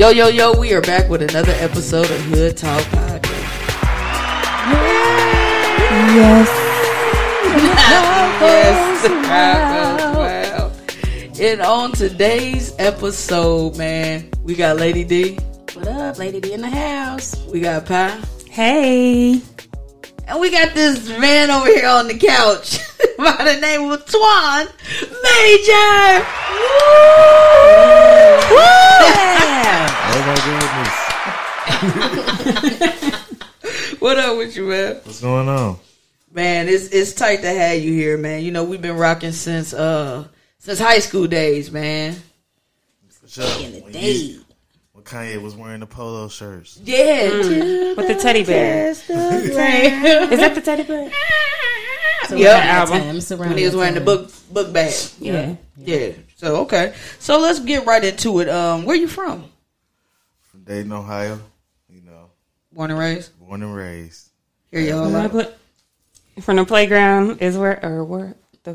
Yo, yo, yo, we are back with another episode of Hood Talk Podcast. Yes. yes, the crowd goes wild. And on today's episode, man, we got Lady D, What up, Lady D in the house? we got Pie, Hey. and we got this man over here on the couch by the name of Twan Mayjor. Oh my goodness. What up with you, man? What's going on? Man, it's it's tight to have you here, man. You know we've been rocking since uh since high school days, man. For sure. In the When day. you- When Kanye was wearing the polo shirts. Yeah, With the teddy bear. Is that the teddy bear? Yep. album. Time, it's around when he was that wearing the book book bag. Yeah. Yeah. So okay. So let's get right into it. Um, where you from? From Dayton, Ohio. You know, Born and raised. born and raised. Here y'all are. put from the playground is where or where the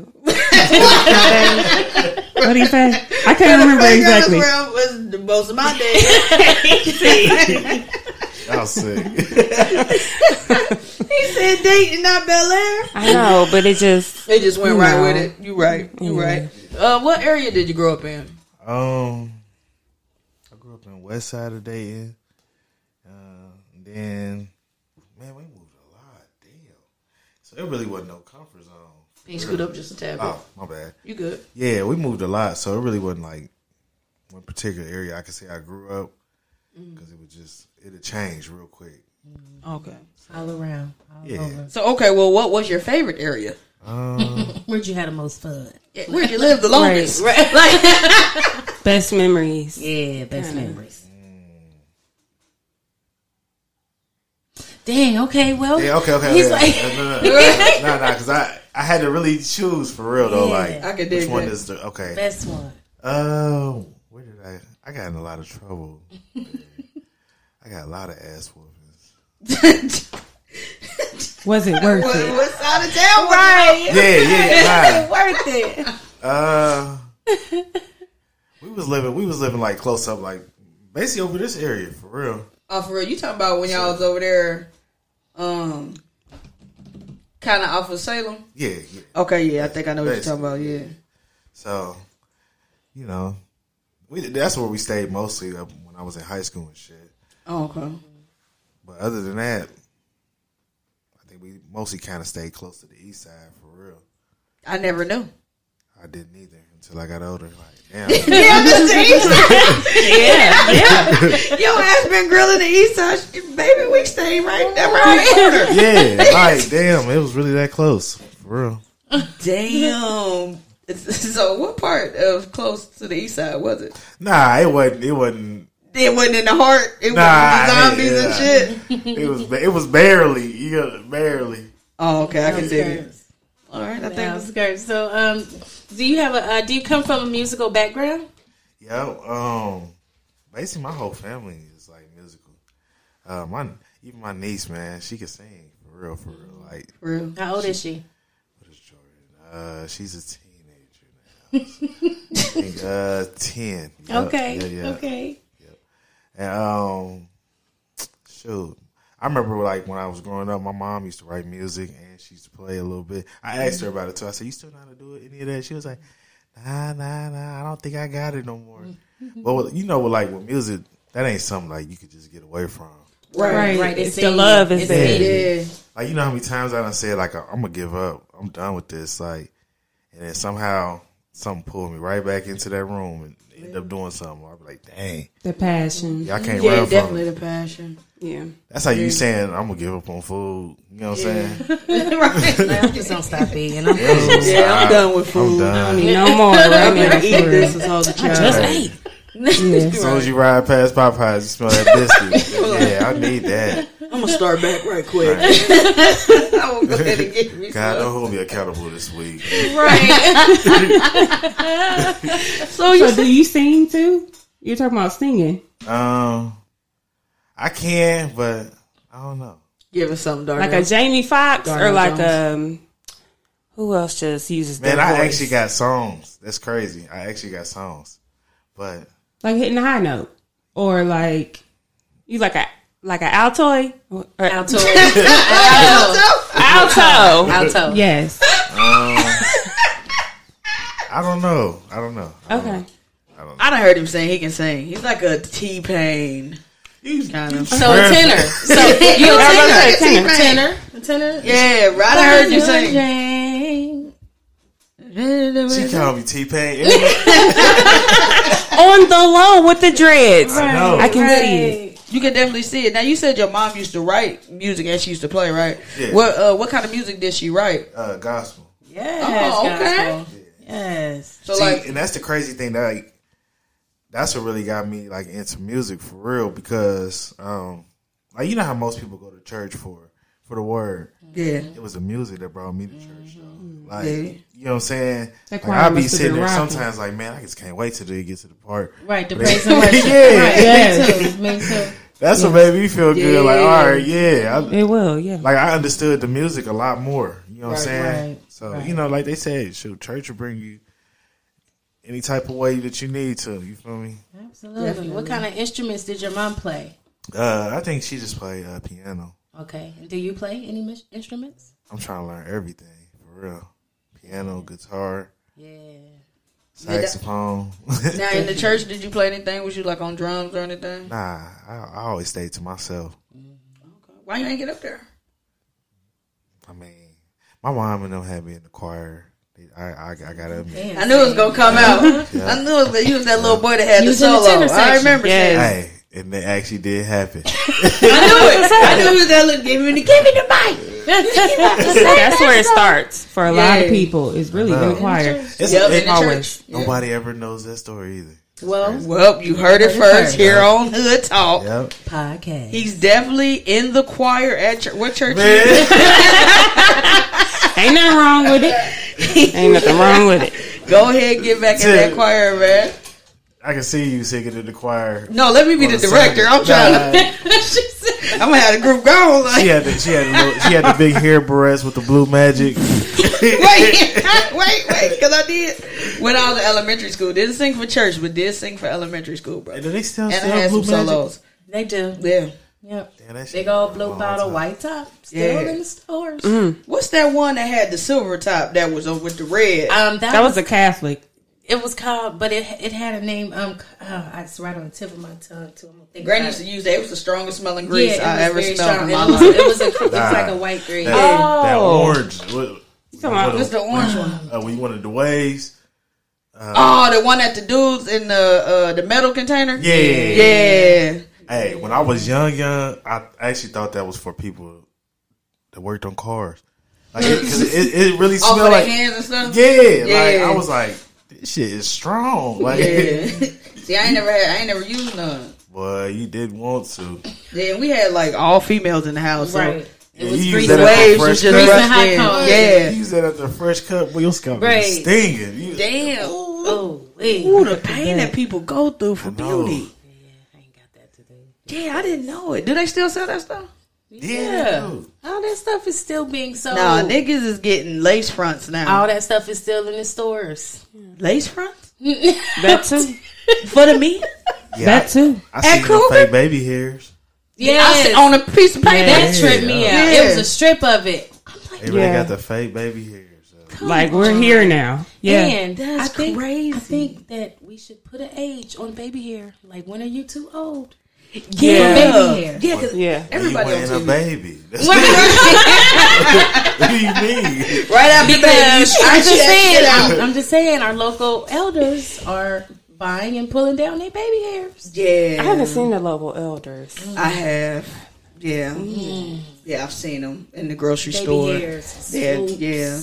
what do you say? I can't remember exactly. Playground was the most of my day. I'll sick. he said Dayton, not Bel Air. I know, but it just They just went right No. with it. You right. You Yeah. right. Uh, what area did you grow up in? um, I grew up in West Side of Dayton. Uh, then, man, we moved a lot. Damn. So it really wasn't no comfort zone. Can you scoot up just a tad bit? Oh, my bad. You good? Yeah, we moved a lot, so it really wasn't like one particular area I could say I grew up because it was just it had changed real quick. Okay. all around. All Yeah. over. So okay, well, what was your favorite area? Um, Where'd you have the most fun? Yeah, Where'd you live the longest? Right. Like, best memories. Yeah, best Kinda. memories. Dang. Okay. Well. yeah, okay, okay. He's okay. like, no, no, no, no, no, because I I had to really choose for real though. Yeah. Like, I could which dig one that. is the okay? best one. Oh, where did I? I got in a lot of trouble. I got a lot of ass whoopings. Was it worth what, it? what side of town? Right. Yeah, yeah. Worth it. Uh, we was living. We was living like close up, like basically over this area for real. Oh, for real? You talking about when y'all was over there, um, kind of off of Salem? Yeah, yeah. Okay, yeah, I think I know what you're talking about. Yeah. So, you know, we that's where we stayed mostly when I was in high school and shit. Oh, okay. But other than that, I think we mostly kind of stayed close to the east side for real. I never knew. I didn't either until I got older. Like, damn, Yeah, this the east side. yeah, yeah. Your ass been grilling the east side. Baby, we stayed right there, right yeah, like damn, it was really that close for real. Damn. So, what part of close to the east side was it? Nah, it wasn't. It wasn't. It wasn't in the heart. It Nah, was the zombies yeah. and shit. It was. It was barely. You got barely. Oh, okay, I can see it. All right, I think. Outskirts. So, um, do you have a? Uh, do you come from a musical background? Yeah. Um. Basically, my whole family is like musical. Uh, my even my niece, man, she can sing for real, for real. Like, For real. How old is she? what is Jordan? Uh, she's a teenager now. I think, uh, ten. Yup, Okay. Yeah, yeah. Okay. And um, shoot, I remember like when I was growing up, my mom used to write music and she used to play a little bit. I asked her about it too. I said, "You still know how to do it? Any of that?" She was like, "Nah, nah, nah. I don't think I got it no more." but you know, like with music, that ain't something like you could just get away from. Right. Right. It's It's the love is It's there. in you. Yeah. Like you know how many times I done said like I'm gonna give up. I'm done with this. Like, and then somehow something pulled me right back into that room and end up doing something. I'll be like, "Dang, The passion. y'all can't Yeah, run from definitely it." the passion. Yeah. That's how you saying I'm gonna give up on food. You know what I'm saying? right. Like, I'm just gonna stop eating. I'm Yeah, I'm done with food. I'm food. done. Need no more right I'm gonna eat for this real. as whole a child. Just ate. Yeah. As soon as you ride past Popeyes, you smell that biscuit. yeah, I need that. I'm gonna start back right quick. I'm gonna go ahead and get me God, some. don't hold me accountable this week. So you So do you sing too? You're talking about singing. Um, I can, but I don't know. give us something, dark. Like a Jamie Foxx or like Jones. um who else just uses Man, their I voice? actually got songs. That's crazy. I actually got songs, but like hitting the high note. or like you like a like an altoid? Or- Alto. Alto. Alto. Yes. Uh, I don't know. I don't know. I don't Okay. know. I done heard him sing. He can sing. He's like a T Pain You- kind of. So a tenor. So you a was tenor. gonna Tenor. A tenor. Yeah, right. I heard you sing. sing. She called me T Pain. On the low with the dreads. I. I can see it. You can definitely see it. Now you said your mom used to write music and she used to play, right? Yeah. What uh, what kind of music did she write? uh, gospel. Yes. Oh, okay. gospel. Yes. So See, like, and that's the crazy thing that like that's what really got me like into music for real because um like you know how most people go to church for for the word. yeah, It was the music that brought me to church though. Like Yeah. you know what I'm saying? Like, I'll be sitting there rocking. sometimes like, man, I just can't wait till they get to the part. Right. The But- praise and worship. Yeah. Right. Yes. Me too. Me too. That's what made me feel good. Like, all right, yeah. I, It will, yeah. like I understood the music a lot more. You know what I'm saying? right, so right. you know, like they said, shoot, church will bring you any type of way that you need to. You feel me? Absolutely. What kind of instruments did your mom play? Uh, I think she just played uh, piano. Okay. Do you play any mis- instruments? I'm trying to learn everything for real. Piano, guitar, Yeah. saxophone. now in the church, did you play anything? Was you like on drums or anything? nah, I, I always stay to myself. Mm-hmm. Why you ain't get up there? I mean, my mom and them had me in the choir. I I, I got to admit. I knew it was gonna come out. Yeah. I knew it was, you was that little boy that had You the was in the solo. I remember Yes. saying. Hey, and it actually did happen. I knew it. I knew it was that little. Give me the, give me the mic. That's where it starts for a lot Yeah. of people. It's really in the choir. It's Yep, it- in the always. church. Yeah. Nobody ever knows that story either. Well, Well, you heard it first first. here on Hood Talk. Yep. podcast. He's definitely in the choir at church. What church? Man. Ain't nothing wrong with it. Ain't nothing wrong with it. Go ahead, get back in that choir, man. I can see you singing in the choir. No, let me be on the director. Sunday. I'm trying to. Nah, I'm gonna have the group going. Like, she had the she had the little, she had the big hair barrettes with the blue magic. wait, wait, wait, because I did when I was in elementary school. Didn't sing for church, but did sing for elementary school, bro. And do they still And I sell had blue some magic? solos. They do. Yeah. Yep. Damn, that Big old blue a long bottle, time. white top, still Yeah. in the stores. What's that one that had the silver top that was with the red? Um, that, That was, was a Catholic. It was called, but it it had a name. Um, oh, it's right on the tip of my tongue too. I'm think Granny used to it. use that. It was the strongest smelling grease Yeah, it I was ever smelled in my It was, life. it was a, it was like a white grease. That, Oh. that orange. What, talking about- what What's the orange one? Uh, we wanted the waves. Oh, the one that the dudes in the uh, the metal container. Yeah. Yeah. Hey, when I was young, young, I actually thought that was for people that worked on cars. Like, it, cause it, it really Off of smelled their like hands and stuff. yeah, Like Yeah. I was like, this shit is strong. Like, Yeah. See, I ain't never had. I ain't never used none. boy, you did want to. Yeah, we had like all females in the house. So Right. It Yeah, was you grease. use The waves fresh was just cut. Grease and rushed hot in. cones. Yeah. You use that at the fresh cut. Well, your scalp Right. was stinging. You, Damn. Oh, wait. Ooh, the pain that people go through for know. beauty. I ain't got that today. Yeah, I didn't know it. Do they still sell that stuff? Yeah. All that stuff is still being sold. Nah, niggas is getting lace fronts now. All that stuff is still in the stores. lace fronts That too. for the meat? Yeah, That too. I, I seen the fake baby hairs. Yes. on a piece of paper. that Yeah. tripped me out. Yeah. It was a strip of it. They really Yeah. got the fake baby hairs. So. Like we're here now. Yeah. And That's I think, crazy. I think that we should put an age on baby hair. Like, when are you too old? Yeah, Baby hair. Yeah, 'cause Yeah. everybody you on ain't a TV. baby. That's what do you mean? Right after Because baby, I'm just saying. I'm, I'm just saying, our local elders are buying and pulling down their baby hairs. Yeah, I haven't seen the local elders. I have. Yeah, mm. yeah, I've seen them in the grocery Baby store. hairs. Yeah, Swoops. yeah.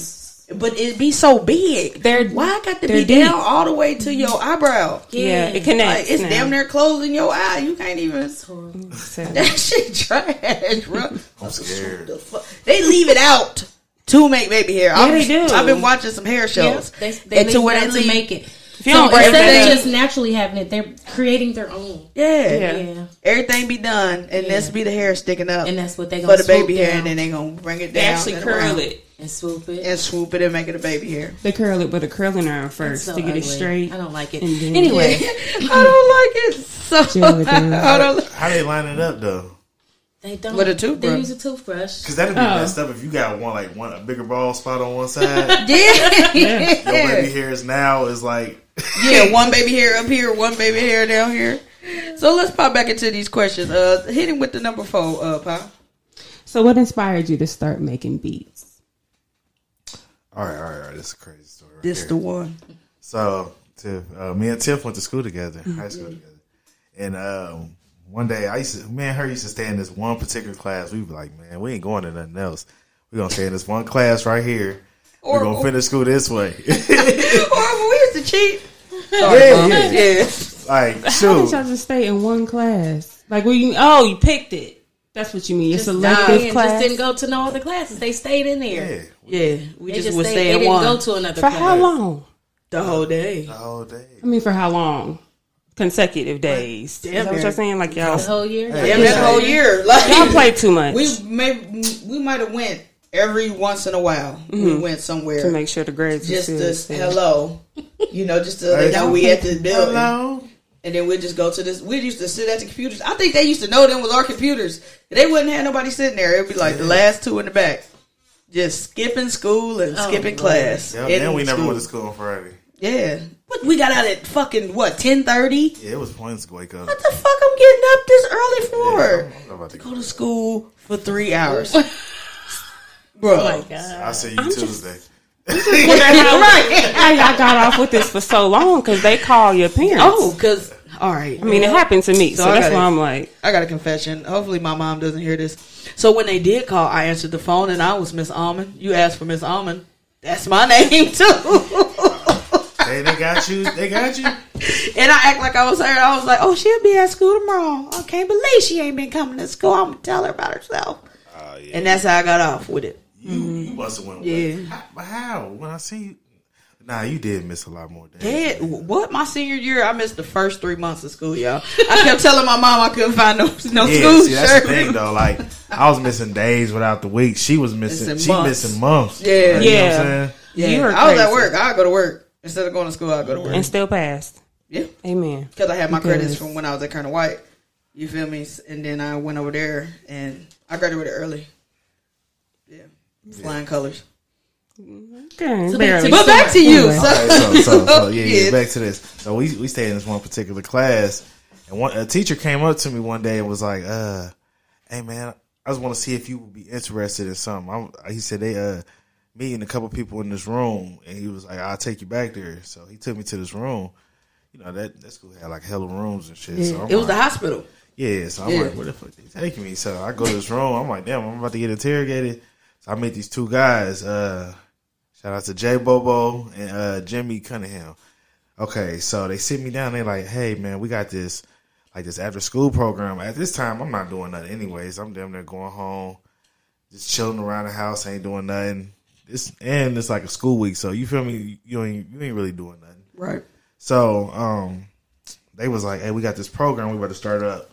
But it be so big. They're- Why I got to they're be deep. down all the way to mm-hmm. your eyebrow? Yeah, it Like, connects. it's now. damn near closing your eye. You can't even. So, That shit trash, bro. I'm scared. The fuck? They leave it out to make baby hair. Yeah, they do. I've been watching some hair Yeah, shows. they, they and leave to it where out they to make it. you So don't break instead that of just naturally having it, they're creating their own. yeah. Yeah. Yeah. everything be done, and Yeah. this be the hair sticking up And that's what they for gonna For the baby swoop hair, and then they gonna bring it They down. actually curl around. it. And swoop it. and swoop it and make it a baby hair. They curl it with a curling iron first so to get it straight. I don't like it. then- Anyway, I don't like it. So Gel it down. I don't. How they line it up though? they don't. With a toothbrush. They use a toothbrush. Because that'd be Oh. messed up if you got one like one a bigger bald spot on one side. Yeah. Your baby hairs now is like yeah, one baby hair up here, one baby hair down here. So let's pop back into these questions. Uh, hit him with the number four, uh, Pop. So, what inspired you to start making beats? All right, all right, all right. This is a crazy story. Right This here. the one. So, Tiff, uh, me and Tiff went to school together, high school together. And um, one day, I used to, me and her used to stay in this one particular class. We'd be like, man, we ain't going to nothing else. We're going to stay in this one class right here. Or- We're going to finish school this way. or we used to cheat. Sorry, Yeah, yeah. yeah. like, How did y'all just stay in one class? Like, were you? Oh, you picked it. That's what you mean. Your Just, selective nah, class. just didn't go to no other classes. They stayed in there. Yeah, Yeah, we They just, just would stay they in didn't one go to another for class. how long? the whole day. the whole day. I mean, for how long? Consecutive days. Damn Is that what near. y'all saying? Like y'all, The whole year. Yeah, that whole year. Like y'all play too much We may we might have went every once in a while. We mm-hmm. went somewhere to make sure the grades just are to still. hello, you know, just to let know we at the building. Hello. And then we'd just go to this. We used to sit at the computers. I think they used to know them was our computers. They wouldn't have nobody sitting there. It'd be like the last two in the back, just skipping school and Oh, skipping Lord. class. Yeah, and then we never school. went to school on Friday. Yeah, but we got out at fucking what ten thirty. Yeah, it was pointless to wake up. What the fuck? I'm getting up this early for? Yeah, I'm about to Go to school for three oh hours, bro. Oh my god. I'll see you Tuesday. Right? How y'all got off with this for so long? Because they call your parents. Oh, because all right. I mean, it happened to me, so, So that's gotta- why I'm like, I got a confession. Hopefully, my mom doesn't hear this. So when they did call, I answered the phone, and I was Miss Allman. You asked for Miss Allman. That's my name too. Hey, they got you. They got you. and I act like I was her. I was like, "Oh, she'll be at school tomorrow. I can't believe she ain't been coming to school. I'm gonna tell her about herself." Oh yeah. And that's how I got off with it. You, mm-hmm. you must have went. Yeah. How, but how? When I see you, nah, you did miss a lot more days. Dad, what? My senior year, I missed the first three months of school, y'all. I kept telling my mom I couldn't find no no Yeah, school see, that's shirt. the thing though. Like, I was missing days without the week. She was missing. Missing she months. missing months. Yeah. Like, you know what Yeah. I'm saying? Yeah, You were I was at work. I go to work instead of going to school. I go to work. and still passed. Yeah. Amen. because I had my credits from when I was at Colonel White. You feel me? And then I went over there and I graduated early. Yeah, flying colors. Okay, To be- to But back to you. Anyway. So, Okay, so, so, so yeah, yeah, Yeah. back to this. So we we stayed in this one particular class, and one a teacher came up to me one day and was like, "Uh, hey man, I just want to see if you would be interested in something." I'm, he said they uh me and a couple people in this room, and he was like, "I'll take you back there." So he took me to this room. You know that that school had like hella rooms and shit. So I'm it was the hospital. yeah, so I'm Yeah. like, where the fuck they taking me? So I go to this room. I'm like, damn, I'm about to get interrogated. So I meet these two guys. Uh, shout out to Jay Bobo and uh, Jimmy Cunningham. Okay, so they sit me down. They like, hey man, we got this like this after school program. At this time, I'm not doing nothing anyways. I'm damn near going home, just chilling around the house, ain't doing nothing. This and it's like a school week, so you feel me? You ain't you ain't really doing nothing. Right. So um, they was like, "Hey, we got this program. We about to start up,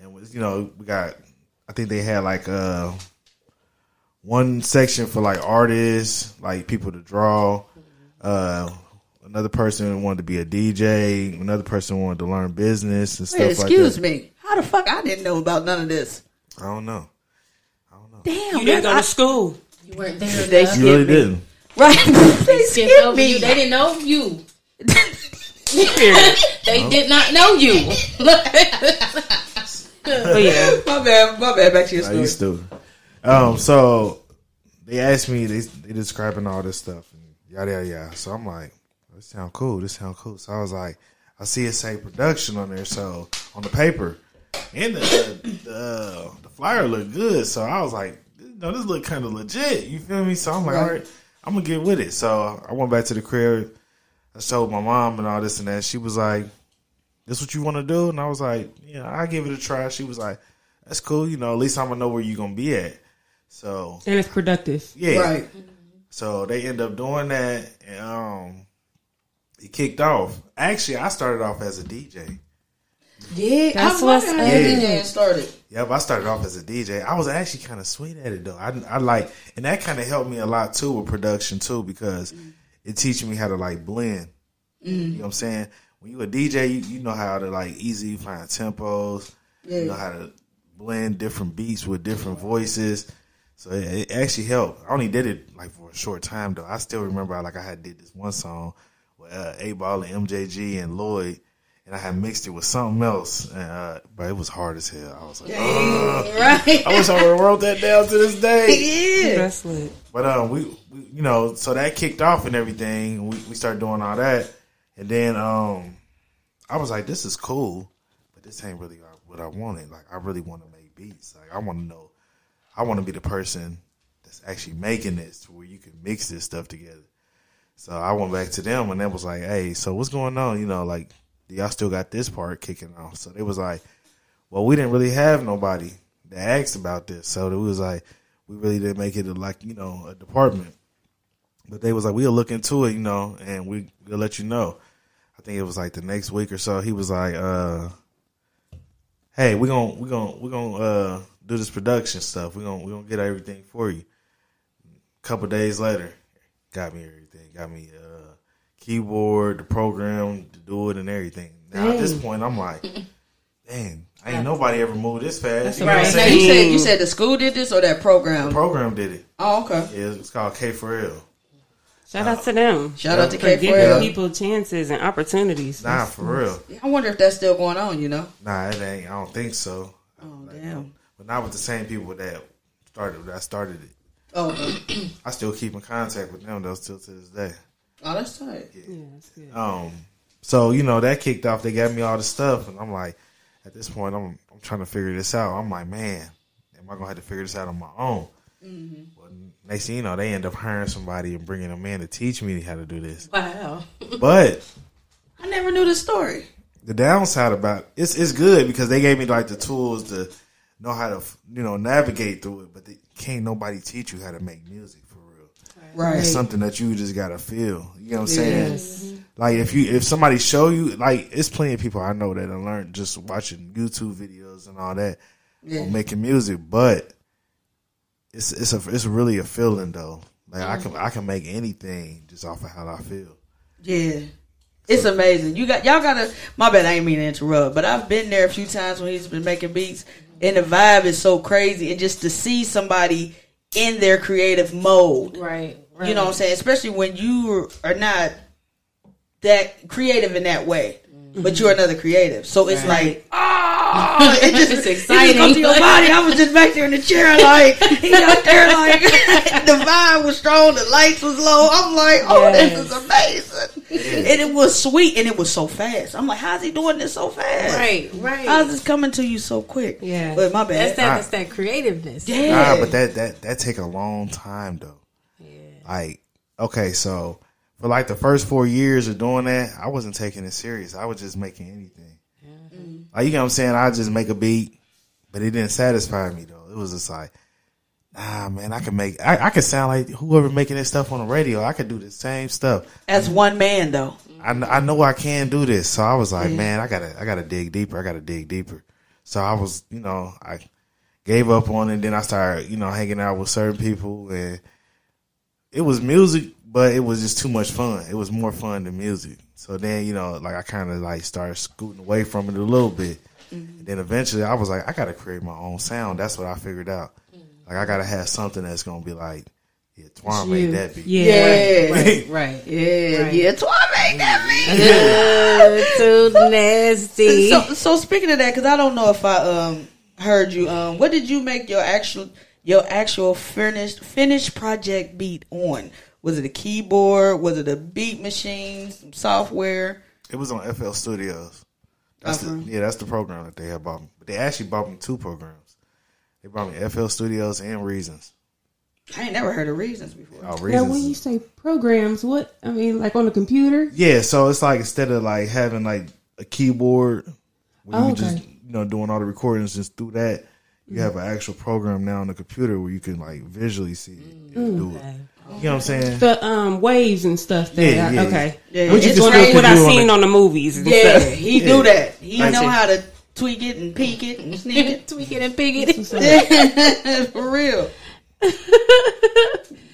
and was you know we got. I think they had like uh one section for like artists, like people to draw. Uh, another person wanted to be a DJ. Another person wanted to learn business and stuff excuse like that. me. How the fuck I didn't know about none of this? I don't know. I don't know. Damn, You didn't go I- to school. You weren't there. They. You really me. didn't. right? they Skipped skipped over me. you. They didn't know you. Period. They did not know you. But yeah, my bad. My bad. Back to your I story. used to. Um, so they asked me, they they describing all this stuff and yada yada yada. So I'm like, this sound cool. This sound cool. So I was like, I see it say production on there. So on the paper, and the the, the flyer looked good. So I was like, no, this look kind of legit. You feel me? So I'm like, all right, I'm gonna get with it. So I went back to the crib. I showed my mom and all this and that. She was like, this what you want to do? And I was like, yeah, I give it a try. She was like, that's cool. You know, at least I'm gonna know where you're gonna be at. So and it's productive. yeah, Right. so they end up doing that, and um, it kicked off. Actually, I started off as a DJ. Yeah. That's I what's wonder how up. that DJing started. Yep, I started off as a DJ. I was actually kind of sweet at it though. I, I like, and that kind of helped me a lot too with production too because it teaches me how to like blend. You know what I'm saying? When you a DJ, you, you know how to like easy find tempos. You know how to blend different beats with different voices. So it, it actually helped. I only did it like for a short time though. I still remember like I had did this one song with uh, 8Ball and MJG and Lloyd, and I had mixed it with something else. And, uh, but it was hard as hell. I was like, Right. I wish I would have wrote that down to this day. Yeah. That's lit. But um, we, we you know, so that kicked off and everything. We we started doing all that, and then um, I was like, this is cool, but this ain't really what I wanted. Like, I really want to make beats. Like, I want to know, I want to be the person that's actually making this to where you can mix this stuff together. So I went back to them and they was like, hey, so what's going on? You know, like, do y'all still got this part kicking off? So they was like, well, we didn't really have nobody that asked about this. So it was like, we really didn't make it a, like, you know, a department. But they was like, we'll look into it, you know, and we, we'll let you know. I think it was like the next week or so. He was like, uh, hey, we're gonna we're gonna we're gonna uh, do this production stuff. We're gonna we're gonna get everything for you. A couple days later, got me everything. Got me uh, keyboard, the program to do it, and everything. Now at this point, I'm like, dang, ain't nobody ever moved this fast. That's You know what I'm right. Now saying? you said you said the school did this or that program? The program did it. Oh, okay. Yeah, it's called K for L. Shout out to them. Shout out to K for giving people chances and opportunities. Nah, for real. I wonder if that's still going on. You know? Nah, it ain't. I don't think so. Oh damn. But not with the same people that started that started it. Oh, okay. I still keep in contact with them though, still to this day. oh, that's tight. Yeah, that's good. Um, so you know that kicked off. They gave me all the stuff, and I'm like, at this point, I'm I'm trying to figure this out. I'm like, man, am I gonna have to figure this out on my own? Well, next thing you know, they end up hiring somebody and bringing them in to teach me how to do this. Wow. But I never knew the story. the downside about it's it's good because they gave me like the tools to know how to you know navigate through it, but they, can't nobody teach you how to make music for real. Right. It's something that you just gotta feel. You know what I'm saying? Yes. Mm-hmm. Like if you if somebody show you like it's plenty of people I know that have learned just watching YouTube videos and all that Yeah. making music, but it's it's a it's really a feeling though. Like I can I can make anything just off of how I feel. Yeah. It's amazing. You got y'all gotta my bad, I ain't mean to interrupt, but I've been there a few times when he's been making beats and the vibe is so crazy and just to see somebody in their creative mode. Right. right. You know what I'm saying? Especially when you are not that creative in that way. Mm-hmm. But you're another creative. So it's like, oh, it just, It's it just exciting. to your body. I was just back there in the chair, like, he out there, like, the vibe was strong, the lights was low. I'm like, oh, this is amazing. And it was sweet, and it was so fast. I'm like, how's he doing this so fast? Right. Right. How's this coming to you so quick? Yeah. But my that's bad. that. That's that creativeness. Yeah. Nah, but that that that take a long time though. Yeah. Like, okay, so for like the first four years of doing that, I wasn't taking it serious. I was just making anything. Like you know what I'm saying? I just make a beat, but it didn't satisfy me though. It was just like, nah, man, I can make, I, I could sound like whoever making this stuff on the radio. I could do the same stuff. As one man, though. I, I know I can do this. So I was like, man, I gotta, I gotta dig deeper. I gotta dig deeper. So I was, you know, I gave up on it. Then I started, you know, hanging out with certain people and it was music, but it was just too much fun. It was more fun than music. So then, you know, like I kind of like started scooting away from it a little bit. And then eventually I was like, I gotta create my own sound. That's what I figured out. Like I gotta have something that's gonna be like, yeah, Twan made that beat. Yeah. Yeah. Right. Right. Yeah, Right. yeah. Twan made that beat. Too nasty. So, so speaking of that, because I don't know if I um heard you. Um, what did you make your actual your actual finished finished project beat on? Was it a keyboard? Was it a beat machine? Some software? It was on FL Studios. That's the, yeah, that's the program that they had bought me. But they actually bought me two programs. They bought me FL Studios and Reasons. I ain't never heard of Reasons before. Oh, Now, Reasons. when you say programs, what I mean, like on the computer? yeah, so it's like instead of like having like a keyboard, where Oh, you just you know doing all the recordings just through that, you have an actual program now on the computer where you can like visually see it and do it. You know what I'm saying? The um waves and stuff. There. Yeah, yeah, okay. Yeah, Which it's is what, crazy. what I Do on seen the- on the movies. And Yeah, stuff. he Yeah. do that. He Like know say- how to tweak it and peek it and sneak it. Tweak it and peek it. For real.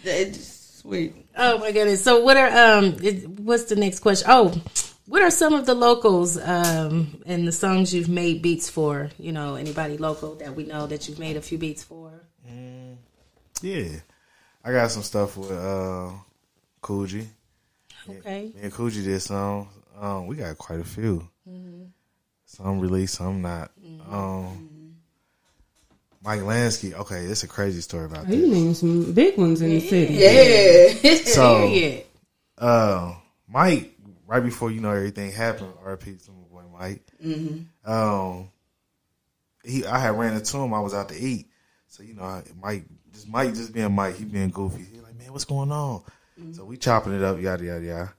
it's sweet. Oh my goodness! So what are um? It, what's the next question? Oh, what are some of the locals um and the songs you've made beats for? You know, anybody local that we know that you've made a few beats for? Yeah, I got some stuff with uh, Coogee. Okay. Me and Coogee did some. Um, we got quite a few. Some released, some not. Um, Mike Lansky. Okay, it's a crazy story about You this. named some big ones in the city. Yeah. So, yeah. uh, Mike, right before you know everything happened, RP to my boy Mike. Um, he, I had ran into him. I was out to eat, so you know, I- Mike, just Mike, just being Mike, he being goofy. He like, man, what's going on? So we chopping it up, yada yada yada.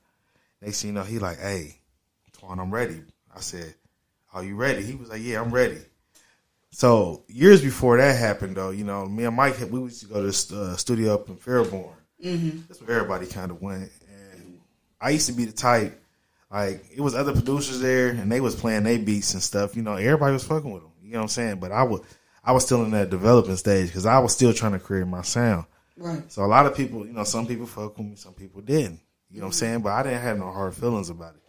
Next thing you know, he like, hey, Twan, I'm ready. I said, are you ready? He was like, yeah, I'm ready. So years before that happened, though, you know, me and Mike, we used to go to the uh, studio up in Fairborn. That's where everybody kind of went. And I used to be the type, like it was other producers there, and they was playing their beats and stuff. You know, everybody was fucking with them. You know what I'm saying? But I was, I was still in that developing stage because I was still trying to create my sound. Right. So a lot of people, you know, some people fuck with me, some people didn't. You know what I'm saying? But I didn't have no hard feelings about it.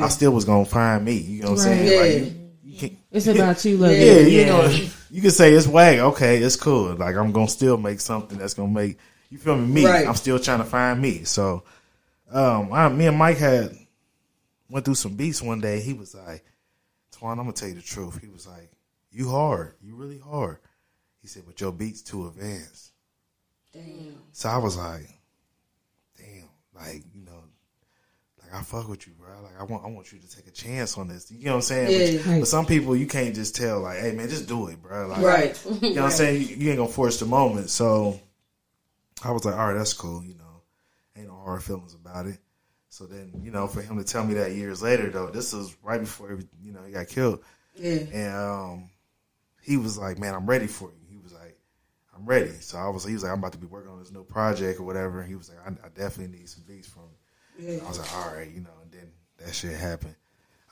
I still was gonna find me. You know what I'm saying? Yeah. Like, you, you It's about you loving yeah, it. you know, you can say it's wag. Okay, it's cool. Like I'm gonna still make something that's gonna make you feel me. Me, Right. I'm still trying to find me. So, um, I, me and Mike had went through some beats one day. He was like, "Twan, I'm gonna tell you the truth." He was like, "You hard, you really hard." He said, "But your beats too advanced." Damn. So I was like, "Damn, like you know." Like I fuck with you, bro. Like I want, I want you to take a chance on this. You know what I'm saying? Yeah. But, but some people you can't just tell, like, "Hey, man, just do it, bro." Like, Right. you know what I'm saying? You, you ain't gonna force the moment. So I was like, all right, that's cool. You know, ain't no hard feelings about it. So then, you know, for him to tell me that years later, though, this was right before every- you know he got killed, Yeah. and um, he was like, "Man, I'm ready for you." He was like, "I'm ready." So I was, he was like, "I'm about to be working on this new project or whatever." And he was like, "I, I definitely need some beats from." you." Yeah. I was like, "All right," you know, and then that shit happened.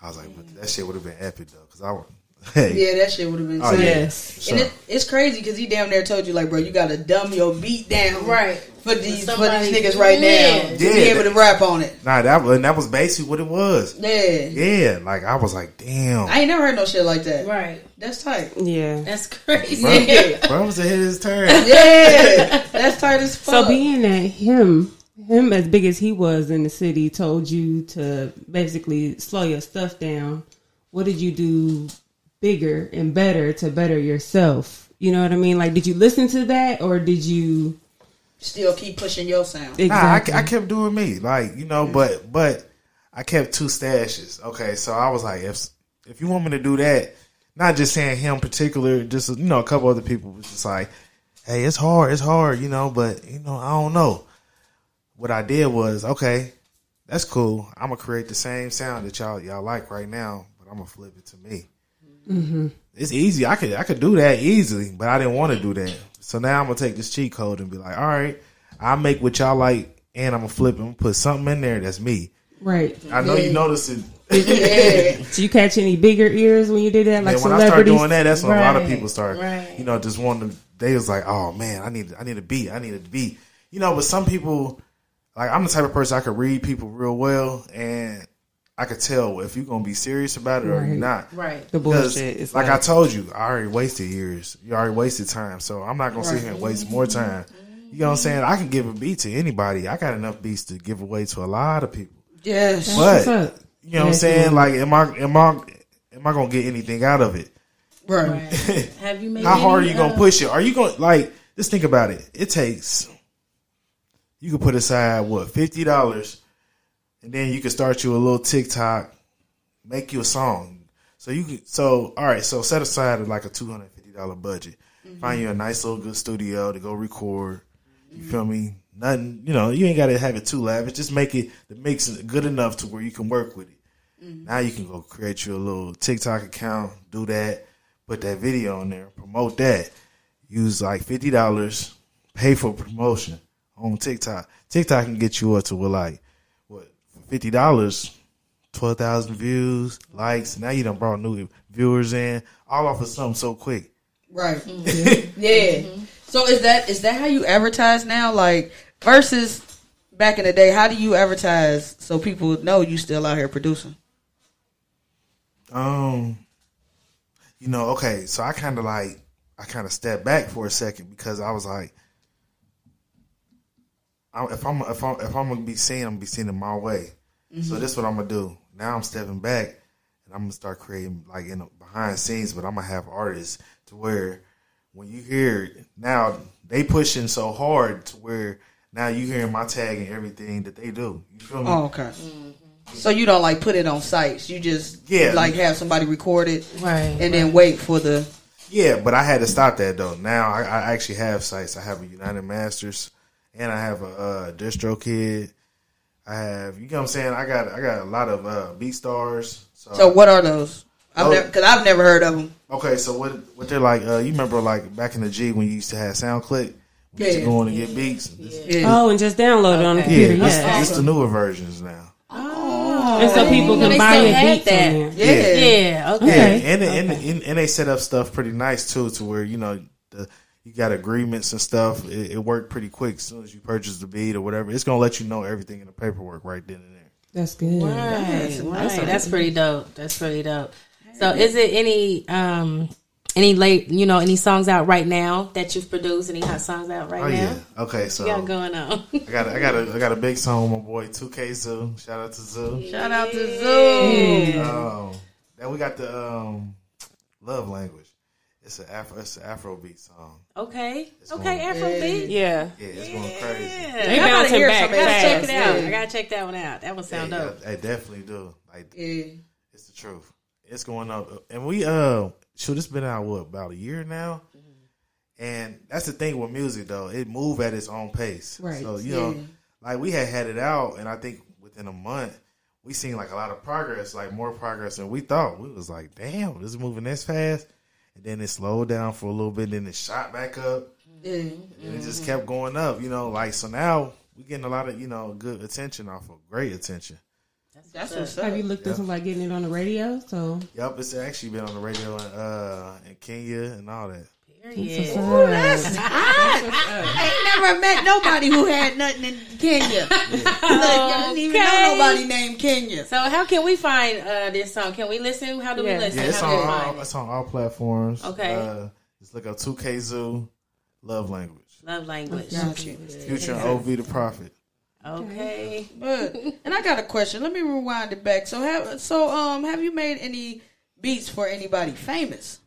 I was like, but that shit would have been epic though, because I would. Hey, Yeah, that shit would have been Oh, insane. yeah. Yes. And it, it's crazy because he damn near told you like, bro, you gotta dumb your beat down, Right. For these for these niggas right now Yeah. to Yeah, be able to rap on it. Nah, that was and that was basically what it was. Yeah. Yeah, like I was like, damn. I ain't never heard no shit like that. Right. That's tight. Yeah. That's crazy. Bro, Yeah. bro was ahead of his turn. Yeah, that's tight as fuck. So fuck. being at him, him as big as he was in the city, told you to basically slow your stuff down. What did you do bigger and better to better yourself? You know what I mean? Like, did you listen to that or did you Still keep pushing your sound. Nah, I. I kept doing me, like you know, but but I kept two stashes. Okay, so I was like, if if you want me to do that, not just saying him particular, just you know, a couple other people was just like, hey, it's hard, it's hard, you know, but you know, I don't know. What I did was, okay, that's cool. I'm gonna create the same sound that y'all y'all like right now, but I'm gonna flip it to me. Mm-hmm. It's easy. I could I could do that easily, but I didn't want to do that. So now I'm gonna take this cheat code and be like, all right, I make what y'all like, and I'm gonna flip and put something in there that's me. right. I know you notice it. Yeah. Did you catch any bigger ears when you did that? Like and when I celebrities? start doing that, that's when a lot of people start, right. you know, just wanting to. They was like, oh man, I need I need a beat. I need a beat. You know, but some people, like I'm the type of person I could read people real well, and I could tell if you're gonna be serious about it or you're not. Right. the bullshit. It's like, like, I told you, I already wasted years. You already wasted time. So I'm not gonna sit here and waste more time. You know what I'm saying? I can give a beat to anybody. I got enough beats to give away to a lot of people. Yes. But- You know what I'm saying? Like, am I am I am I gonna get anything out of it? Right. Right. Have you made How hard are you gonna uh, push it? Are you gonna like just think about it? It takes you can put aside what fifty dollars, and then you can start you a little TikTok, make you a song. So you can so all right. So set aside like a two hundred fifty dollar budget. Mm-hmm. Find you a nice little good studio to go record. You feel me? Nothing. You know you ain't got to have it too lavish. Just make it the mix it good enough to where you can work with it. Mm-hmm. Now you can go create you a little TikTok account, do that, put that video on there, promote that. Use like fifty dollars, pay for promotion on TikTok. TikTok can get you up to what like what fifty dollars, twelve thousand views, likes. Now you done brought new viewers in, all off of something so quick. Right. Yeah. So is that is that how you advertise now? Like versus back in the day, how do you advertise so people know you still out here producing? Um, you know, okay, so I kind of like I kind of stepped back for a second because I was like, I, if I'm if I'm if I'm gonna be seen, I'm gonna be seen in my way. So mm-hmm. this is what I'm gonna do. Now I'm stepping back and I'm gonna start creating like in the behind scenes, but I'm gonna have artists to where when you hear it, now they pushing so hard to where now you hearing my tag and everything that they do. You feel me? Oh, okay. Mm-hmm. So you don't like put it on sites. You just Yeah. like have somebody record it Right. and then wait for the Yeah, but I had to stop that though. Now I, I actually have sites. I have a United Masters, and I have a uh, DistroKid. I have, you know what I'm saying. I got I got a lot of uh, BeatStars. So, So what are those? I've because I've never heard of them. okay, so what what they're like? Uh, you remember like back in the G when you used to have SoundClick? We used to Yeah. go in and get beats. This, Yeah. Oh, and just download it on the Okay. yeah, computer. this, Yeah. this the newer versions now. Oh, and so people can buy still your beats that. on there. Yeah. Yeah. Okay. Yeah, and, and, and and they set up stuff pretty nice too, to where you know the you got agreements and stuff. It, it worked pretty quick as soon as you purchase the beat or whatever. It's gonna let you know everything in the paperwork right then and there. That's good. Right, right. That's pretty dope. That's pretty dope. So, is it any um any late you know any songs out right now that you've produced? Any hot songs out right Oh now? yeah. Okay, so You got going on. I got a, I got a I got a big song with my boy 2K Zoo. Shout out to Zoo. Shout out to Zoo. Um, then we got the um, love language. It's an Afro it's an Afrobeat song. okay. It's Okay. going- Afrobeat. Yeah. Yeah, it's going crazy. Yeah. They I gotta bouncing hear back some. I gotta check it out. yeah. I gotta check that one out. That one sound Yeah, dope. I, I definitely do. Like Yeah. it's the truth. It's going up, and we uh, shoot. It's been out what about a year now, and that's the thing with music though. It move at its own pace. Right. So you know, like we had had it out, and I think within a month we seen like a lot of progress, like more progress than we thought. We was like, damn, this is moving this fast, and then it slowed down for a little bit, then it shot back up, Yeah. and it just kept going up. You know, like so now we're getting a lot of you know good attention off of great attention. That's what's up. Have you looked into like getting it on the radio? So Yep, it's actually been on the radio in, uh, in Kenya and all that. Period. Ooh, that's hot. I ain't never met nobody who had nothing in Kenya. Look, I didn't even know Okay. nobody named Kenya. So, how can we find uh, this song? Can we listen? How do Yeah. we listen? Yeah, it's how do we on find all, it? it's on all platforms. Okay. Uh, just look up 2K Zoo, Love Language. Love language. Gotcha. Future and OV the Prophet. Okay. But and I got a question. Let me rewind it back. So have so um have you made any beats for anybody famous?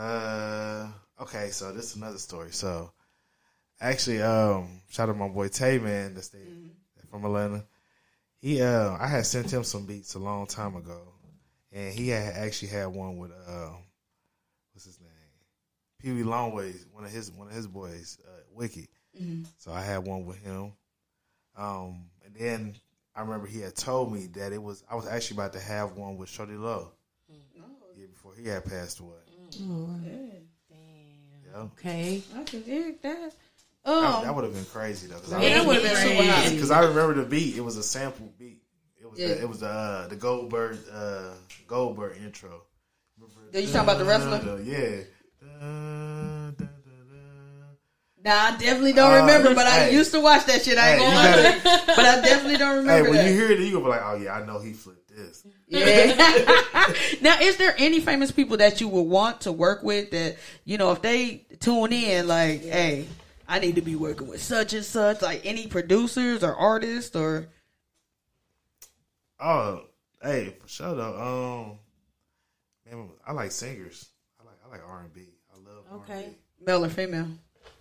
Uh, okay, so this is another story. So, actually, um, shout out my boy Tay, man, that's the, from Atlanta. He, uh, I had sent him some beats a long time ago, and he had actually had one with, uh, what's his name? Peewee Longways, one of his one of his boys, uh, Wiki. So I had one with him. Um, and then I remember he had told me that it was I was actually about to have one with Shawty Lo. Yeah, before he had passed away. Yeah. Okay. I can dig that. That, Um, that would have been crazy though. Cause yeah, I, that would have been super hot. Because I remember the beat. It was a sample beat. It was Yeah. the, it was the uh, the Goldberg uh, Goldberg intro. Did you talking about the wrestler? Yeah. Nah, I definitely don't Uh, remember, but I used to watch that shit. I ain't Hey, gonna lie, but I definitely don't remember. Hey, when that. you hear it, you gonna be like, "Oh yeah, I know he flipped this." Yeah. now, is there any famous people that you would want to work with that you know if they tune in, like, hey, I need to be working with such and such, like any producers or artists or Oh, hey, for sure though. Um, man, I like singers. I like I like R and B. I love Okay. R&B. male or female?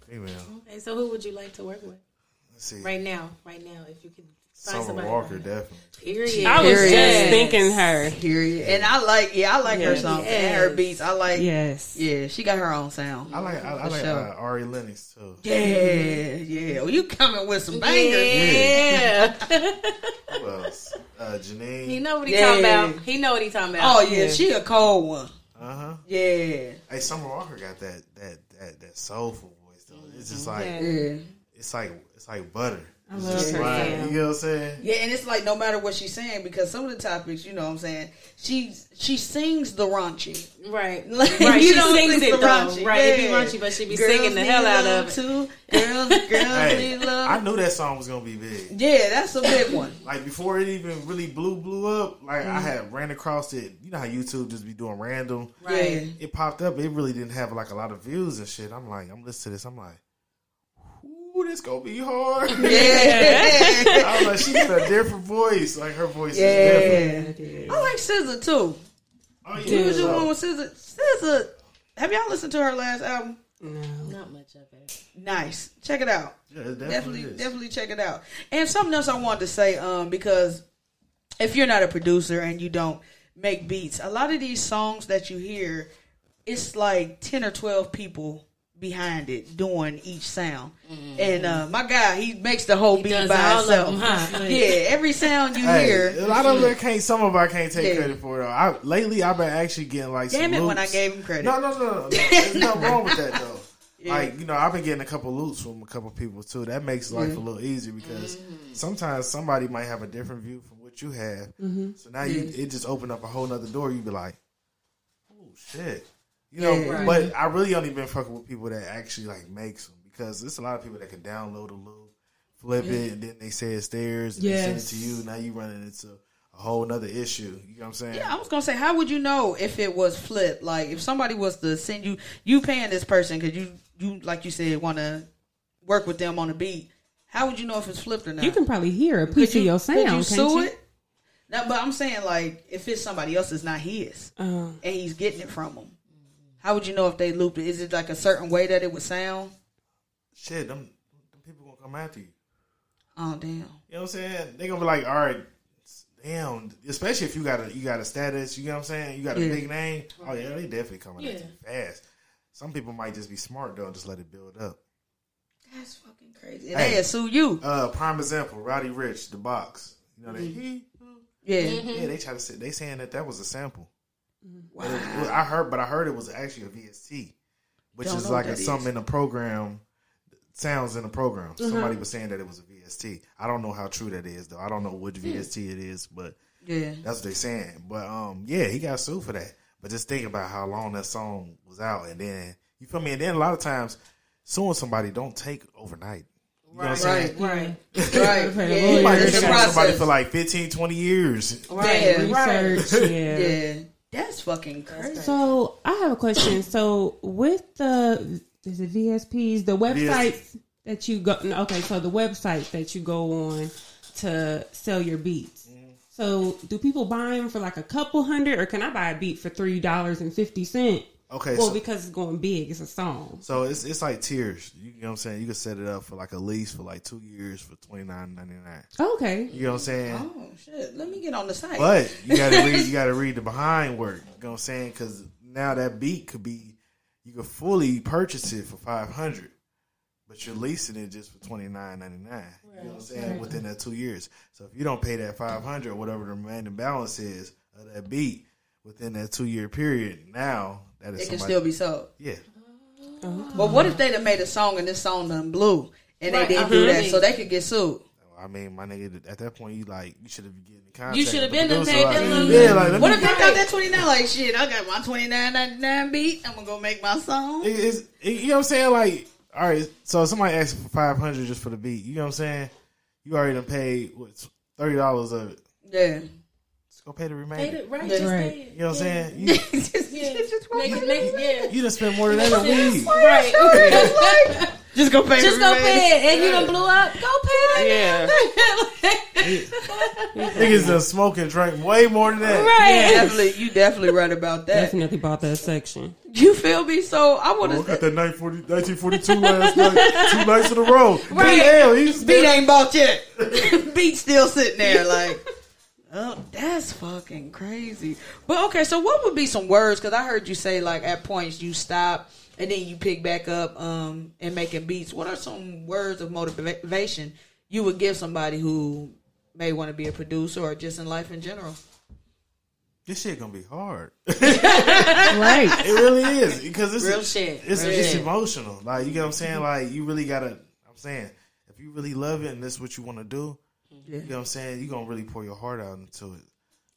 Female. Okay. So, who would you like to work with Let's see. right now? Right now, if you could find Summer somebody. Walker, right now. definitely. Period. I was Period. just thinking her. Period. And I like, yeah, I like her songs and her beats. I like, Yes. yeah, she got her own sound. I like I, I For like uh, Ari Lennox too. Yeah, yeah. Well, you coming with some bangers? Yeah. Who else? Uh, Janine. he know what he Yeah. talking about. He know what he talking about. Oh yeah, she a cold one. Uh huh. Yeah, Hey, Summer Walker got that that that that soulful voice though. It's just mm-hmm. like Yeah. yeah. it's like it's like butter. I love her Right. sound. You know what I'm saying? Yeah, and it's like no matter what she's saying because some of the topics, you know, what I'm saying she she sings the raunchy. Right. Like, right. you She know, sings it the though. raunchy. Right. It be Yeah. raunchy, but she'd be Girls singing the hell out of it. Too. Girls, girls Hey, need love. I knew that song was gonna be big. yeah, that's a big one. Like before it even really blew blew up, like Mm-hmm. I had ran across it. You know how YouTube just be doing random. Right. Yeah. It popped up. It really didn't have like a lot of views and shit. I'm like, I'm listening to this. I'm like, ooh, this gonna be hard. Yeah. I was like, she got a different voice. Like her voice is Yeah. different. I like SZA too. Oh yeah, She was the so- one with SZA. SZA. Have y'all listened to her last album? No. Not much of it. Nice. Check it out. Yeah, it definitely, definitely definitely check it out. And something else I wanted to say, um, because if you're not a producer and you don't make beats, a lot of these songs that you hear, it's like ten or twelve people behind it doing each sound. Mm-hmm. And uh, my guy, he makes the whole beat does by all of himself. them, huh? Yeah, every sound you Hey, hear. a lot of it can't. Some of it I can't take Yeah. credit for though. I, lately, I've been actually getting like. Damn some it! When I gave him credit. No, no, no, no. no. There's nothing wrong with that though. Like you know, I've been getting a couple loops from a couple people too. That makes life a little easier because mm-hmm. sometimes somebody might have a different view from what you have. Mm-hmm. So now you it just opened up a whole nother door. You'd be like, oh shit, you know. Yeah. But I really only been fucking with people that actually like makes them because there's a lot of people that can download a loop, flip it, and then they say it's theirs, and they send it to you. Now you running into a whole nother issue. You know what I'm saying? Yeah, I was gonna say, how would you know if it was flipped? Like, if somebody was to send you, you paying this person because you, you like you said, want to work with them on a beat. How would you know if it's flipped or not? You can probably hear a Could piece you, of your could sound. you can't sue you? it? No, but I'm saying like if it's somebody else, it's not his, Uh, and he's getting it from them. How would you know if they looped it? Is it like a certain way that it would sound? Shit, them, them people gonna come after you. Oh damn! You know what I'm saying? They gonna be like, all right, damn. Especially if you got a you got a status. You know what I'm saying? You got a Yeah. big name. Oh yeah, they definitely coming at you fast. Some people might just be smart though, and just let it build up. That's fucking crazy. And Hey. they sue you. Uh, prime example, Roddy Ricch, the box. You know they he, Yeah. yeah they try to say they saying that that was a sample. Wow. But it- I heard, but I heard it was actually a VST, which Don't is like a that something is. in the program. Sounds in the program. Somebody was saying that it was a VST. I don't know how true that is though. I don't know which VST it is, but Yeah. That's what they're saying. But um, yeah, he got sued for that. But just think about how long that song was out, and then you feel me. And then a lot of times, suing somebody don't take overnight. You know what I'm saying? Right. Right. Right. Yeah, You might be suing somebody for like 15, 20 years. Right. Yeah. Right. research. Yeah. Yeah. That's fucking crazy. So I have a question. So with the is it VSPs, the websites that you go okay, so the websites that you go on to sell your beats. So do people buy them for like a couple hundred, or can I buy a beat for three dollars and fifty cent? Okay, Well, so, because it's going big, it's a song. so it's it's like tiers. You know what I'm saying? You can set it up for like a lease for like two years for twenty nine ninety nine. Okay. You know what I'm saying? Oh shit! Let me get on the site. But you gotta read. You gotta read the behind work. You know what I'm saying? Because now that beat could be, you could fully purchase it for five hundred, but you're leasing it just for twenty nine ninety nine. You know what I'm saying? Within that two years. So if you don't pay that five hundred or whatever the remaining balance is of that beat within that two year period, now that is it can somebody- still be sold. yeah. Oh. But what if they done made a song and this song done blew and Right, they didn't I do that, so they could get sued? I mean, my nigga, at that point, you like you should have been getting in contact. You should have with been the done producer, paid that like, Yeah, like let What me- if they got that twenty nine? Like shit, I got my twenty nine ninety nine beat. I'm gonna go make my song. It- it's, it- you know what I'm saying? Like, all right, so somebody asked for five hundred just for the beat. You know what I'm saying? You already done paid what thirty dollars of it. Yeah. Just go pay the Pay remainder. it, right. Yeah. Just Right. pay it. You know what I'm saying? You, just, Yeah. just, Make it, make yeah. you done spent more than that on weed. Right. just go pay. Just go remainder. pay it. And you done blew up. Go pay it. Yeah. Niggas done smoke and drink way more than that. right. Definitely, you definitely right about that. Definitely about that section. You feel me? So I want Oh, I got to. that 1942 last night. Two nights in a row. Right. Hell, he's Beat ain't bought yet. Beat still sitting there like. Oh, that's fucking crazy. But okay, so what would be some words? Because I heard you say like at points you stop and then you pick back up um and making beats. What are some words of motivation you would give somebody who may want to be a producer or just in life in general? This shit gonna be hard. Right. It really is because it's Real shit. It's Real it's shit. emotional. Like you get what I'm saying. Like you really gotta. I'm saying if if you really love it and this is what you want to do, Yeah. you know what I'm saying. You're gonna really pour your heart out into it.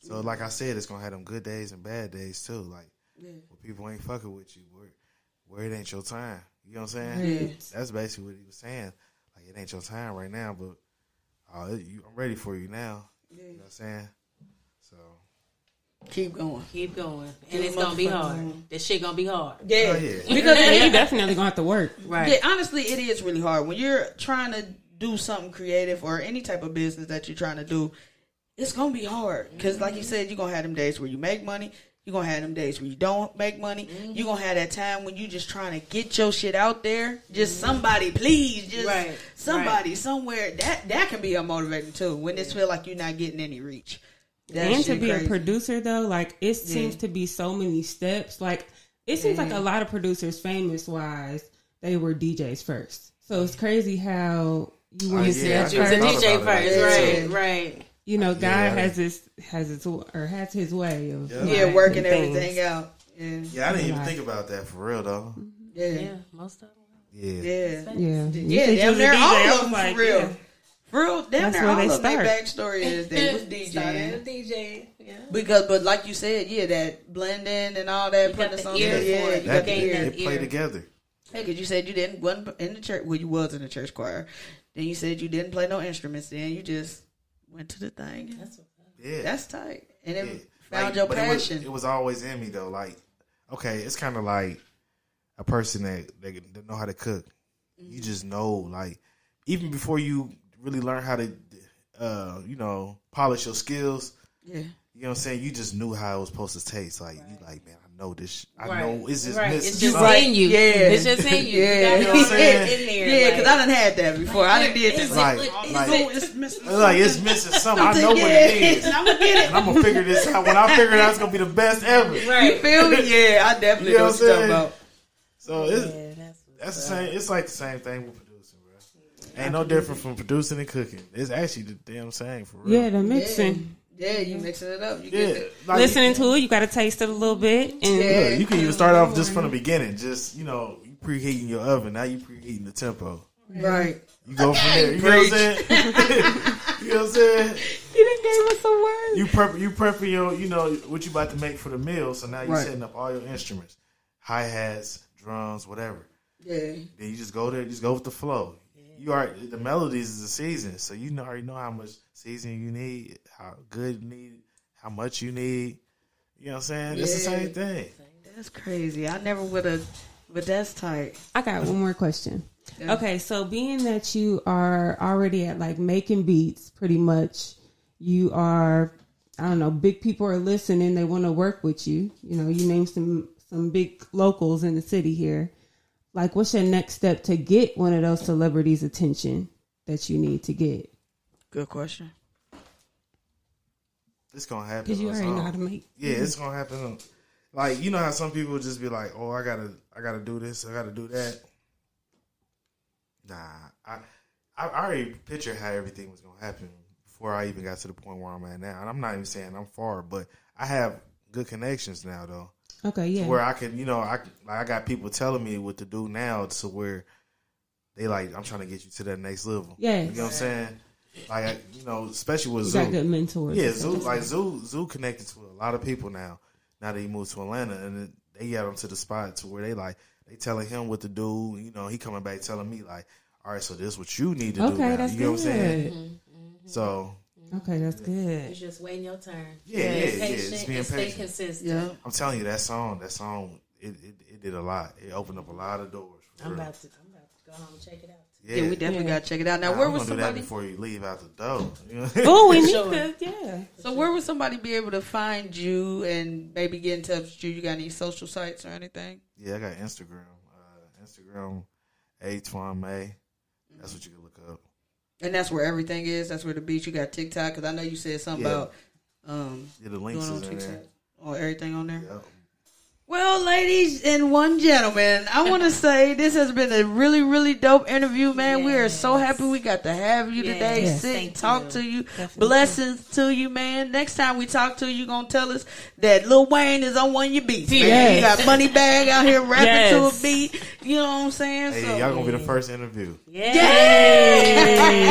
So, like I said, it's gonna have them good days and bad days too. Like Yeah. when people ain't fucking with you, where where it ain't your time. You know what I'm saying? Right. That's basically what he was saying. Like it ain't your time right now, but uh, you, I'm ready for you now. You know what I'm saying? So Keep going. Keep going, and Keep it's gonna be hard. going. This shit gonna be hard. Yeah. Oh, yeah. Because Yeah, you definitely gonna have to work. Right. Yeah, honestly, it is really hard when you're trying to do something creative or any type of business that you're trying to do. It's gonna be hard because, like you mm-hmm. said, you're gonna have them days where you make money. You're gonna have them days where you don't make money. Mm-hmm. You're gonna have that time when you just trying to get your shit out there. Just mm-hmm. somebody, please, just Right, somebody somewhere. That that can be unmotivating too. When it feel like you're not getting any reach. That and to shit be a producer though, like it seems to be so many steps. Like it seems like a lot of producers, famous wise, they were DJs first. So it's crazy how you went Oh, yeah, that I You was a first. DJ it first, right? that. Right. You know, God Yeah. has his has his or has his way of Yeah. yeah, working everything out. Yeah, yeah, I didn't even think about that for real though. yeah, Yeah, yeah. most of them. Yeah, Yeah, Yeah, You said you damn was a all I of them like, for real. yeah. For real, damn That's near where all they of their start. backstory is they was Started DJing. as DJ. Yeah. Because, but like you said, yeah, that blending and all that, You putting got the the songs ear together, for yeah, it. you You got that, the ear. they play together. Yeah, because you said you didn't wasn't in the church. Well, you was in the church choir. Then you said you didn't play no instruments. Then you just went to the thing. That's what. Yeah, That's tight, and then Yeah. found Like, your but it was- passion. It was, always in me though. Like, okay, it's kind of like a person that, that that know how to cook. You Mm-hmm. just know, like, even before you really learn how to, uh, you know, polish your skills. yeah, You know what I'm saying? You just knew how it was supposed to taste. Like, you like, man, I know this. I Right. know it's just right. missing It's just something. in you. Yeah. It's just in you. Yeah. You got know what I'm it saying? in there. yeah. Because like- I done had that before. I done did Is this. it- Like- is like- it- it's missing. Like it's missing something. I know what it is. I'm gonna get it. And I'm gonna figure this out. When I figure it out, it's gonna be the best ever. You feel me? Yeah, I definitely You know know what you're talking I'm about. So it's Yeah, that's that's the same. It's like the same thing with producing, bro. Ain't no different from producing and cooking. It's actually the damn same for real. Yeah, the mixing. Yeah, you mixing it up. You yeah. get it. Like, Listening to it, you got to taste it a little bit, and Yeah. Look, you can even start off just from the beginning. Just you know, you preheating your oven. Now you preheating the tempo. right. You go from there. You know what I'm saying? you know what I'm saying? you done gave us a word. You prep. You prepping your. You know what you about to make for the meal. So now you Right. setting up all your instruments, hi hats, drums, whatever. Yeah. Then you just go there. Just go with the flow. You are the melodies is the season, so you know, already know how much season you need, how good you need, how much you need. You know what I'm saying? It's the same thing. That's crazy. I never would have, but that's tight. I got one more question. Yeah. Okay, so being that you are already at like making beats, pretty much, you are. I don't know. Big people are listening. They want to work with you. You know, you name some some big locals in the city here. Like, what's your next step to get one of those celebrities' attention that you need to get? Good question. It's gonna happen. Because you already know how to make. Yeah, it's gonna happen. Like you know how some people just be like, "Oh, I gotta, I gotta do this, I gotta do that." Nah, I, I I already pictured how everything was gonna happen before I even got to the point where I'm at now. And I'm not even saying I'm far, but I have good connections now, though, Okay, yeah. where I can, you know, I like I got people telling me what to do now, to where they like, I'm trying to get you to that next level. Yeah, you know what I'm saying? Like, I- you know, especially with you Zoo. got good mentors. Yeah, Zoo stuff. like Zoo Zoo connected to a lot of people now. Now that he moved to Atlanta, and it, they got him to the spot to where they like they telling him what to do. You know, he coming back telling me like, all right, so this is what you need to do. Okay, Now. that's you know what I'm saying? good. Mm-hmm. Mm-hmm. So Okay, that's good. It's just waiting your turn. Yeah, yeah, Be yeah, patient it's being and stay patient. consistent. Yeah. I'm telling you, that song, that song, it, it, it did a lot. It opened up a lot of doors. for I'm about to. I'm about to go home and check it out. Yeah, Yeah, we definitely Yeah. gotta check it out. Now, Nah, where I'm would gonna do that somebody? before you leave out the door. Oh, we need to, yeah. So, where would somebody be able to find you and maybe get in touch with you? You got any social sites or anything? yeah, I got Instagram. Uh, Instagram, A Twan May. That's what you can look up. And that's where everything is. That's where the beach. You got TikTok because I know you said something Yeah. about um Yeah, the links doing is on TikTok there. or everything on there. Yep. Well, ladies and one gentleman, I want to say this has been a really, really dope interview, man. We are so happy we got to have you today. Yes. Sit, Thank talk you. to you. Definitely. Blessings to you, man. Next time we talk to you, you gonna tell us that Lil Wayne is on one of your beats. Man. Yes. You got Money Bag out here rapping Yes. to a beat. You know what I'm saying? Hey, so, y'all gonna be the first interview. Yeah.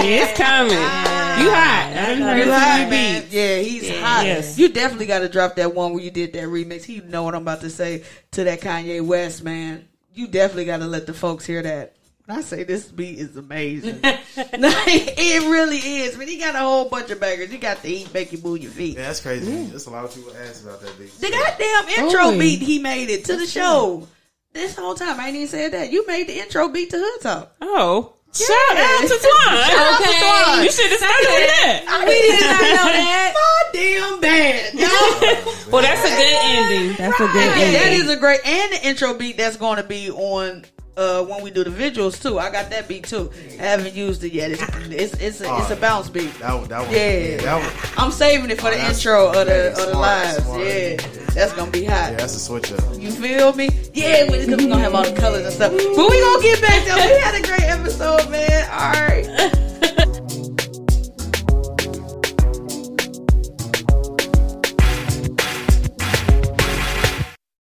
It's coming. Ah. You hot. I You hot, man. beats. Yeah, he's hot. Yes. You definitely got to drop that one where you did that remix. He know what I'm about to say to that Kanye West man. You definitely got to let the folks hear that. When I say this beat is amazing, it really is. But he got a whole bunch of bangers. You got to eat, make you move your feet. Yeah, that's crazy. There's a lot of people ask about that beat. The goddamn intro Really? beat he made it to the show. This whole time I ain't even said that. You made the intro beat to Hood Talk. Oh. Shout out to Twan. Shout out to Twan. You should have started with that. We did not know that. My damn bad. y'all. Well, that's a good ending. That's a good ending. That is a great and the intro beat that's going to be on uh when we do the visuals too. I got that beat too. I haven't used it yet. It's it's it's a, it's a bounce beat. That one, that one, Yeah. that one. I'm saving it for the Oh, that's- intro of the of the lives. smart. Yeah, that's gonna be hot. Yeah, that's a switch up. You feel me? Yeah, we're gonna have all the colors and stuff. But we gonna get back though. We had a great episode, man. All right.